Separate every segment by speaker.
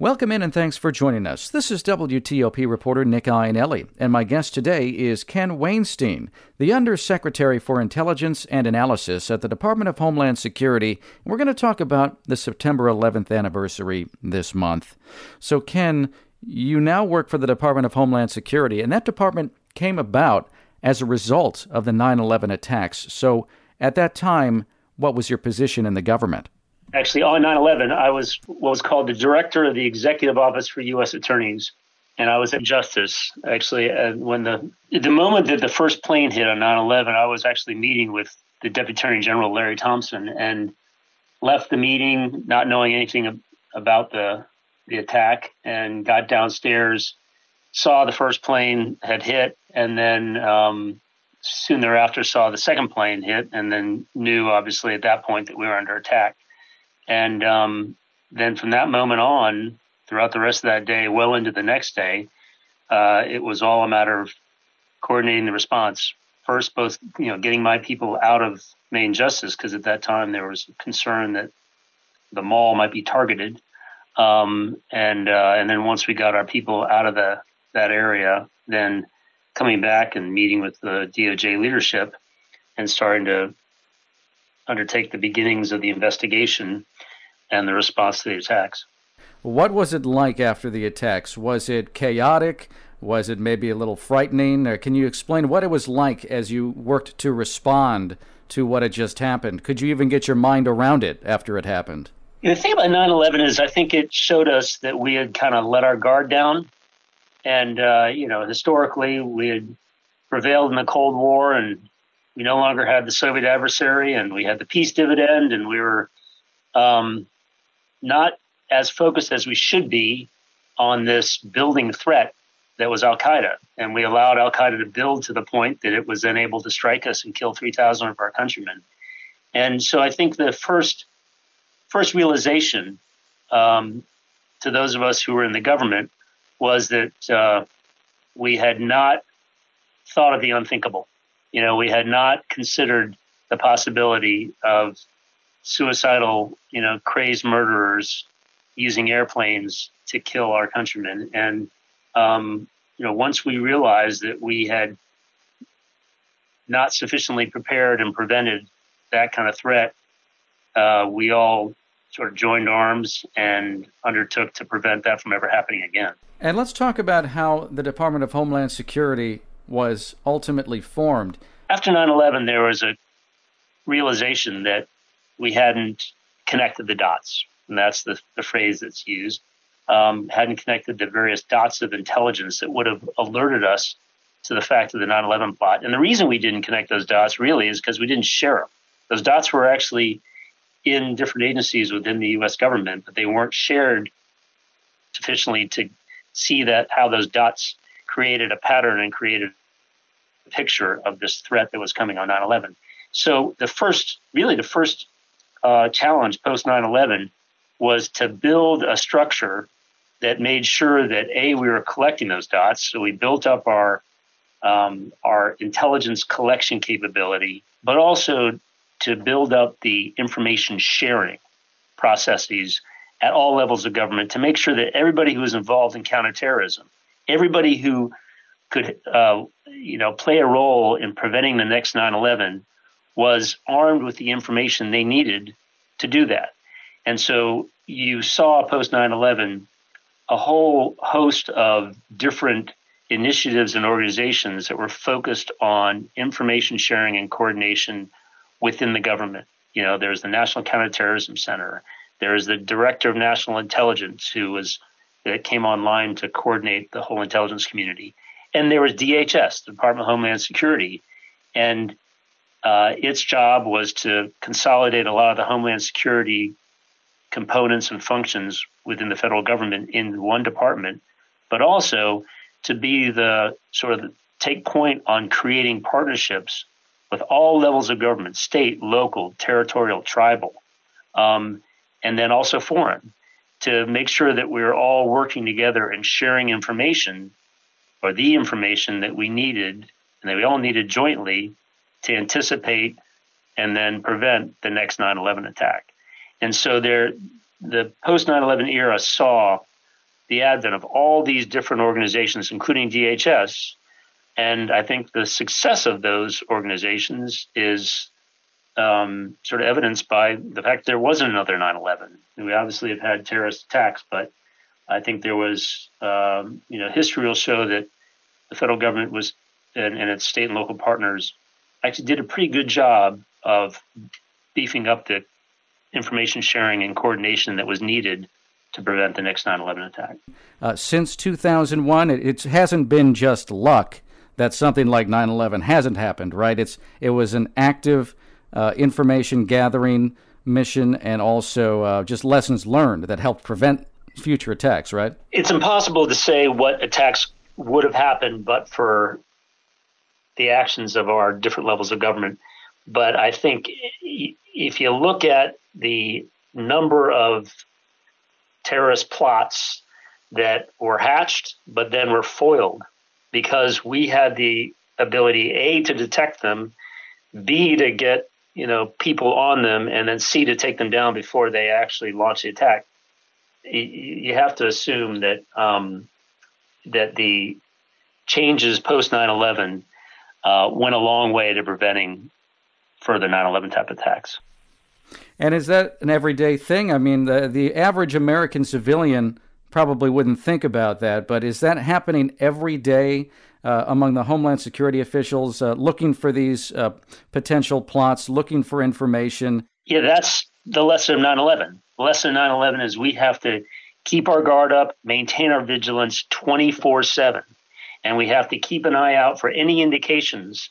Speaker 1: Welcome in and thanks for joining us. This is WTOP reporter Nick Iannelli, and my guest today is Ken Wainstein, the Undersecretary for Intelligence and Analysis at the Department of Homeland Security. We're going to talk about the September 11th anniversary this month. So, Ken, you now work for the Department of Homeland Security, and that department came about as a result of the 9 11 attacks. So, at that time, what was your position in the government?
Speaker 2: Actually on 9/11, I was what was called the director of the executive office for U.S. attorneys, and I was at Justice. Actually, uh, when the the moment that the first plane hit on 9/11, I was actually meeting with the Deputy Attorney General Larry Thompson, and left the meeting not knowing anything about the the attack, and got downstairs, saw the first plane had hit, and then. Um, soon thereafter saw the second plane hit and then knew obviously at that point that we were under attack and um, then from that moment on, throughout the rest of that day, well into the next day, uh, it was all a matter of coordinating the response. First, both you know, getting my people out of Main Justice because at that time there was concern that the mall might be targeted, um, and uh, and then once we got our people out of the that area, then coming back and meeting with the DOJ leadership and starting to undertake the beginnings of the investigation and the response to the attacks.
Speaker 1: What was it like after the attacks? Was it chaotic? Was it maybe a little frightening? Or can you explain what it was like as you worked to respond to what had just happened? Could you even get your mind around it after it happened?
Speaker 2: The thing about 9 11 is I think it showed us that we had kind of let our guard down. And, uh, you know, historically, we had prevailed in the Cold War and we no longer had the Soviet adversary, and we had the peace dividend, and we were um, not as focused as we should be on this building threat that was Al Qaeda. And we allowed Al Qaeda to build to the point that it was then able to strike us and kill 3,000 of our countrymen. And so I think the first first realization um, to those of us who were in the government was that uh, we had not thought of the unthinkable you know, we had not considered the possibility of suicidal, you know, crazed murderers using airplanes to kill our countrymen. And, um, you know, once we realized that we had not sufficiently prepared and prevented that kind of threat, uh, we all sort of joined arms and undertook to prevent that from ever happening again.
Speaker 1: And let's talk about how the Department of Homeland Security was ultimately formed.
Speaker 2: After 9 11, there was a realization that we hadn't connected the dots. And that's the, the phrase that's used. Um, hadn't connected the various dots of intelligence that would have alerted us to the fact of the 9 11 plot. And the reason we didn't connect those dots really is because we didn't share them. Those dots were actually in different agencies within the US government, but they weren't shared sufficiently to see that how those dots created a pattern and created a picture of this threat that was coming on 9/11. So the first, really, the first uh, challenge post 9/11 was to build a structure that made sure that a we were collecting those dots. So we built up our um, our intelligence collection capability, but also to build up the information sharing processes at all levels of government to make sure that everybody who is involved in counterterrorism, everybody who could uh, you know play a role in preventing the next 9/11 was armed with the information they needed to do that. And so you saw post 9/11 a whole host of different initiatives and organizations that were focused on information sharing and coordination within the government. You know, there's the National Counterterrorism Center. There's the Director of National Intelligence who was that came online to coordinate the whole intelligence community. And there was DHS, the Department of Homeland Security, and uh, its job was to consolidate a lot of the Homeland Security components and functions within the federal government in one department, but also to be the sort of take point on creating partnerships with all levels of government state, local, territorial, tribal, um, and then also foreign to make sure that we're all working together and sharing information or the information that we needed and that we all needed jointly to anticipate and then prevent the next 9/11 attack. And so there, the post 9/11 era saw the advent of all these different organizations, including DHS. And I think the success of those organizations is um, sort of evidenced by the fact there wasn't another 9 11. We obviously have had terrorist attacks, but I think there was, um, you know, history will show that the federal government was and, and its state and local partners actually did a pretty good job of beefing up the information sharing and coordination that was needed to prevent the next 9 11 attack.
Speaker 1: Uh, since 2001, it, it, hasn't been just luck that something like 9 11 hasn't happened, right? It's, it was an active information gathering mission and also uh, just lessons learned that helped prevent future attacks, right?
Speaker 2: It's impossible to say what attacks would have happened but for the actions of our different levels of government. But I think if you look at the number of terrorist plots that were hatched, but then were foiled because we had the ability a to detect them, b to get you know people on them, and then c to take them down before they actually launch the attack. You have to assume that um, that the changes post 9/11 uh, went a long way to preventing further 9/11 type attacks.
Speaker 1: And is that an everyday thing? I mean, the the average American civilian probably wouldn't think about that, but is that happening every day uh, among the Homeland Security officials uh, looking for these uh, potential plots, looking for information?
Speaker 2: Yeah, that's the lesson of 9 11. The lesson of 9 11 is we have to keep our guard up, maintain our vigilance 24 7. And we have to keep an eye out for any indications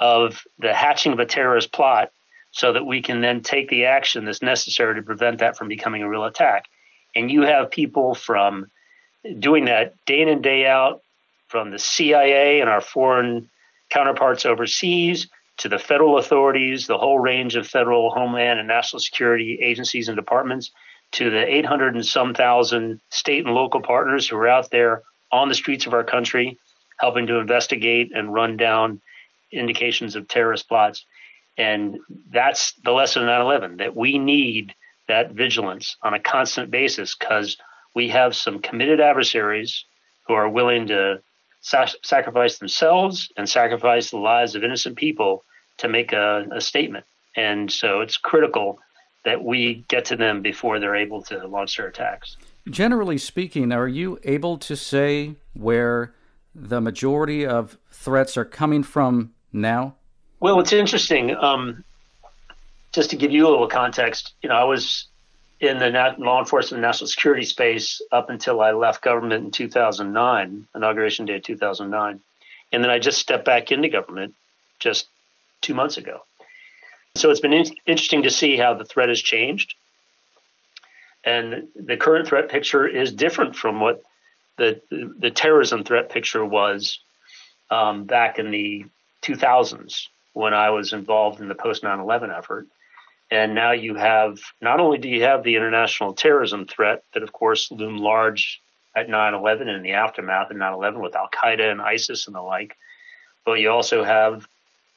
Speaker 2: of the hatching of a terrorist plot so that we can then take the action that's necessary to prevent that from becoming a real attack. And you have people from doing that day in and day out, from the CIA and our foreign counterparts overseas to the federal authorities, the whole range of federal, homeland, and national security agencies and departments, to the 800 and some thousand state and local partners who are out there on the streets of our country helping to investigate and run down indications of terrorist plots. And that's the lesson of 9 11 that we need that vigilance on a constant basis because we have some committed adversaries who are willing to sacrifice themselves and sacrifice the lives of innocent people to make a, a statement. And so it's critical that we get to them before they're able to launch their attacks.
Speaker 1: Generally speaking, are you able to say where the majority of threats are coming from now?
Speaker 2: Well, it's interesting. Um, just to give you a little context, you know, I was in the law enforcement and national security space up until I left government in 2009, inauguration day of 2009. And then I just stepped back into government just two months ago. So it's been in- interesting to see how the threat has changed. And the current threat picture is different from what the, the terrorism threat picture was um, back in the 2000s when I was involved in the post 9 11 effort. And now you have not only do you have the international terrorism threat that, of course, loomed large at 9 11 and in the aftermath of 9 11 with Al Qaeda and ISIS and the like, but you also have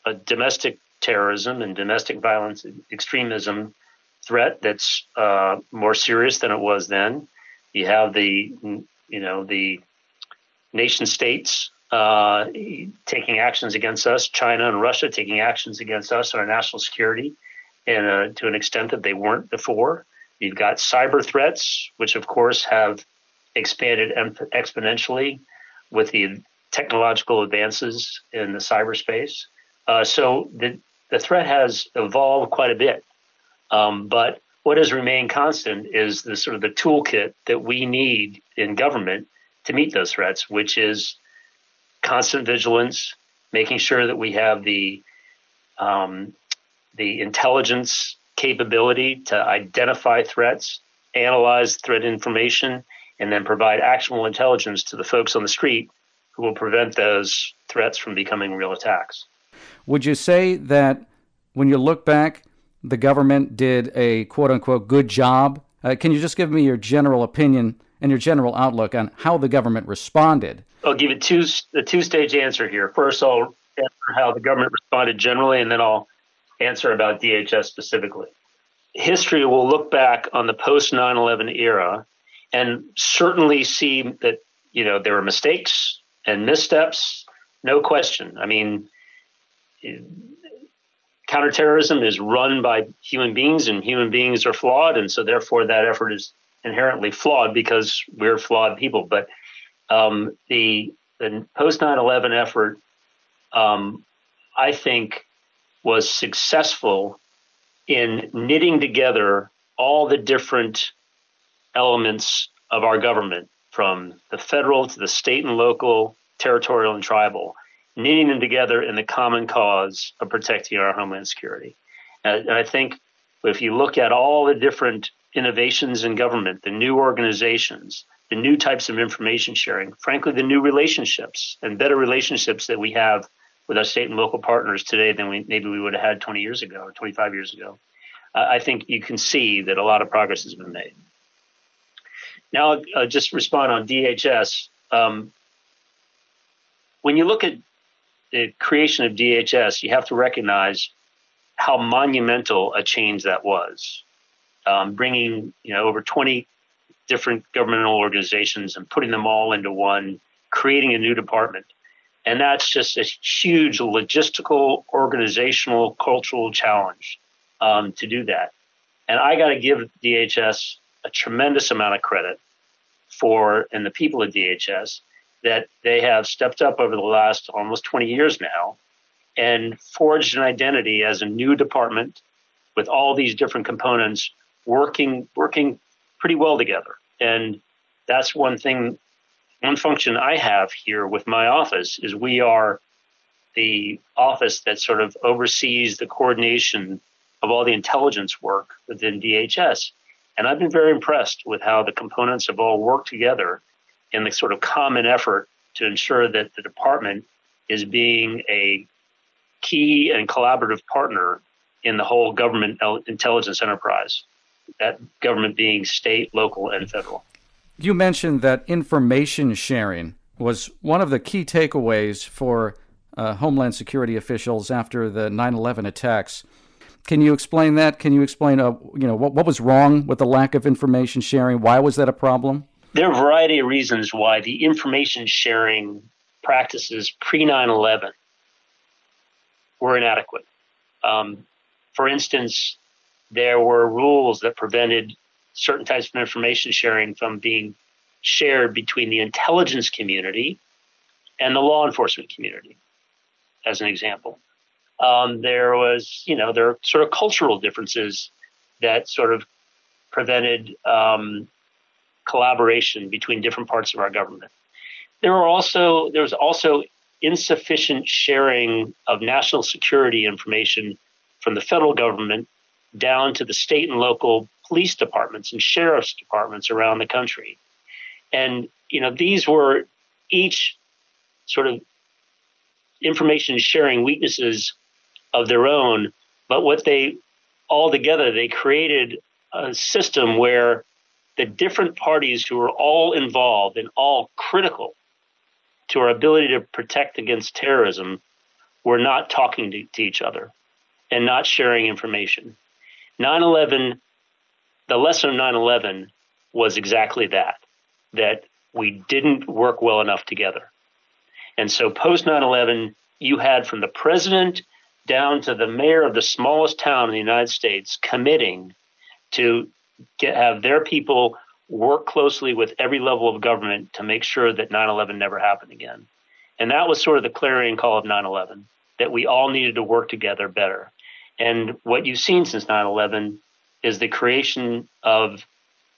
Speaker 2: a domestic terrorism and domestic violence extremism threat that's uh, more serious than it was then. You have the you know the nation states uh, taking actions against us, China and Russia taking actions against us, and our national security and uh, to an extent that they weren't before. You've got cyber threats, which of course have expanded exponentially with the technological advances in the cyberspace. Uh, so the the threat has evolved quite a bit, um, but what has remained constant is the sort of the toolkit that we need in government to meet those threats, which is constant vigilance, making sure that we have the um, the intelligence capability to identify threats, analyze threat information, and then provide actionable intelligence to the folks on the street who will prevent those threats from becoming real attacks.
Speaker 1: Would you say that when you look back, the government did a quote unquote good job? Uh, can you just give me your general opinion and your general outlook on how the government responded?
Speaker 2: I'll give you two a two stage answer here. First, I'll answer how the government responded generally, and then I'll answer about DHS specifically. History will look back on the post 9 11 era and certainly see that you know there were mistakes and missteps, no question. I mean, counterterrorism is run by human beings, and human beings are flawed, and so therefore that effort is inherently flawed because we're flawed people. But um, the the post 9/11 effort, um, I think, was successful in knitting together all the different elements of our government, from the federal to the state and local, territorial and tribal, knitting them together in the common cause of protecting our homeland security. And I think if you look at all the different innovations in government, the new organizations, the new types of information sharing, frankly, the new relationships and better relationships that we have with our state and local partners today than we maybe we would have had 20 years ago or 25 years ago. Uh, I think you can see that a lot of progress has been made. Now, I'll just respond on DHS. Um, when you look at the creation of DHS, you have to recognize how monumental a change that was. Um, bringing you know over 20 different governmental organizations and putting them all into one, creating a new department. And that's just a huge logistical, organizational, cultural challenge um, to do that. And I got to give DHS a tremendous amount of credit for, and the people at DHS, that they have stepped up over the last almost 20 years now and forged an identity as a new department with all these different components working working pretty well together. And that's one thing one function I have here with my office is we are the office that sort of oversees the coordination of all the intelligence work within DHS. And I've been very impressed with how the components have all worked together in the sort of common effort to ensure that the department is being a key and collaborative partner in the whole government intelligence enterprise, that government being state, local, and federal.
Speaker 1: You mentioned that information sharing was one of the key takeaways for uh, Homeland Security officials after the 9 11 attacks. Can you explain that? Can you explain, uh, you know, what, what was wrong with the lack of information sharing? Why was that a problem?
Speaker 2: There are a variety of reasons why the information sharing practices pre 9 11 were inadequate. Um, for instance, there were rules that prevented certain types of information sharing from being shared between the intelligence community and the law enforcement community, as an example. Um, there was, you know, there are sort of cultural differences that sort of prevented um, collaboration between different parts of our government. There were also there was also insufficient sharing of national security information from the federal government down to the state and local police departments and sheriff's departments around the country. And you know these were each sort of information sharing weaknesses of their own, but what they all together they created a system where the different parties who were all involved and all critical to our ability to protect against terrorism were not talking to, to each other and not sharing information. 9 11, the lesson of 9 11 was exactly that, that we didn't work well enough together. And so post 9 11, you had from the president down to the mayor of the smallest town in the United States committing to get, have their people work closely with every level of government to make sure that 9/11 never happened again. And that was sort of the clarion call of 9/11 that we all needed to work together better. And what you've seen since 9/11 is the creation of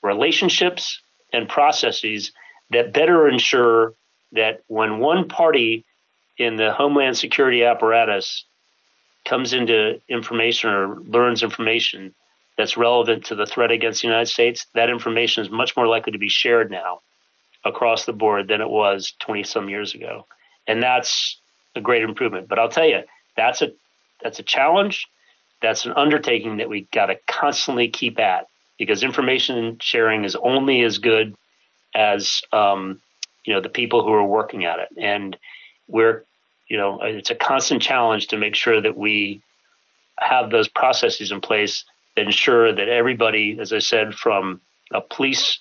Speaker 2: relationships and processes that better ensure that when one party in the homeland security apparatus comes into information or learns information that's relevant to the threat against the United States, that information is much more likely to be shared now across the board than it was 20 some years ago. And that's a great improvement. But I'll tell you, that's a that's a challenge. That's an undertaking that we got to constantly keep at because information sharing is only as good as um, you know the people who are working at it. And we're you know it's a constant challenge to make sure that we have those processes in place that ensure that everybody, as I said, from a police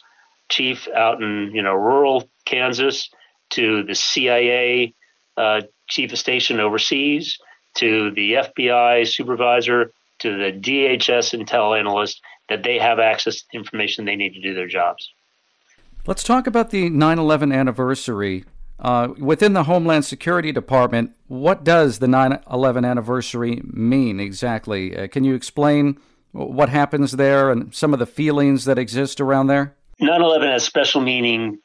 Speaker 2: chief out in you know rural Kansas to the CIA uh, chief of station overseas to the FBI supervisor to the DHS intel analyst that they have access to the information they need to do their jobs.
Speaker 1: Let's talk about the 9 11 anniversary. Uh, within the Homeland Security Department, what does the 9 11 anniversary mean exactly? Uh, can you explain what happens there and some of the feelings that exist around there?
Speaker 2: 9 11 has special meaning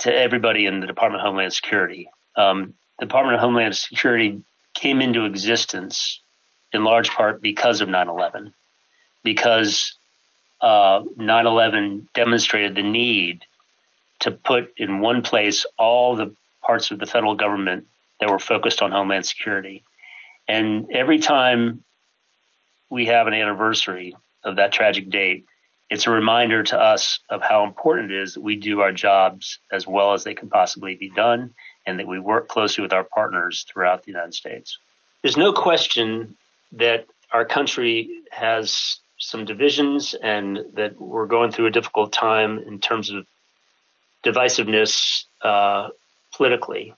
Speaker 2: to everybody in the Department of Homeland Security. Um, the Department of Homeland Security came into existence in large part because of 9 11, because uh, 9 11 demonstrated the need to put in one place all the parts of the federal government that were focused on Homeland Security. And every time we have an anniversary of that tragic date, it's a reminder to us of how important it is that we do our jobs as well as they can possibly be done and that we work closely with our partners throughout the United States. There's no question that our country has some divisions and that we're going through a difficult time in terms of divisiveness uh, politically.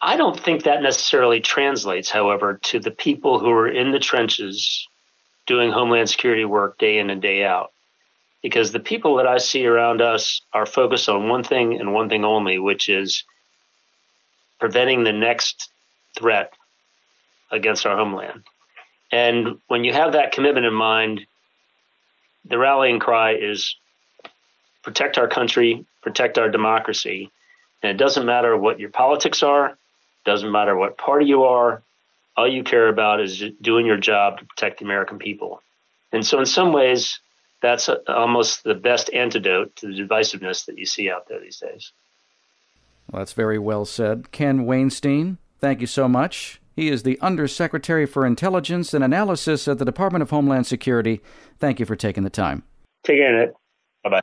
Speaker 2: I don't think that necessarily translates, however, to the people who are in the trenches doing Homeland Security work day in and day out. Because the people that I see around us are focused on one thing and one thing only, which is preventing the next threat against our homeland. And when you have that commitment in mind, the rallying cry is protect our country, protect our democracy. And it doesn't matter what your politics are, doesn't matter what party you are, all you care about is doing your job to protect the American people. And so, in some ways, that's almost the best antidote to the divisiveness that you see out there these days.
Speaker 1: Well, that's very well said. Ken Wainstein, thank you so much. He is the Undersecretary for Intelligence and Analysis at the Department of Homeland Security. Thank you for taking the time.
Speaker 2: Take care, Nick. Bye bye.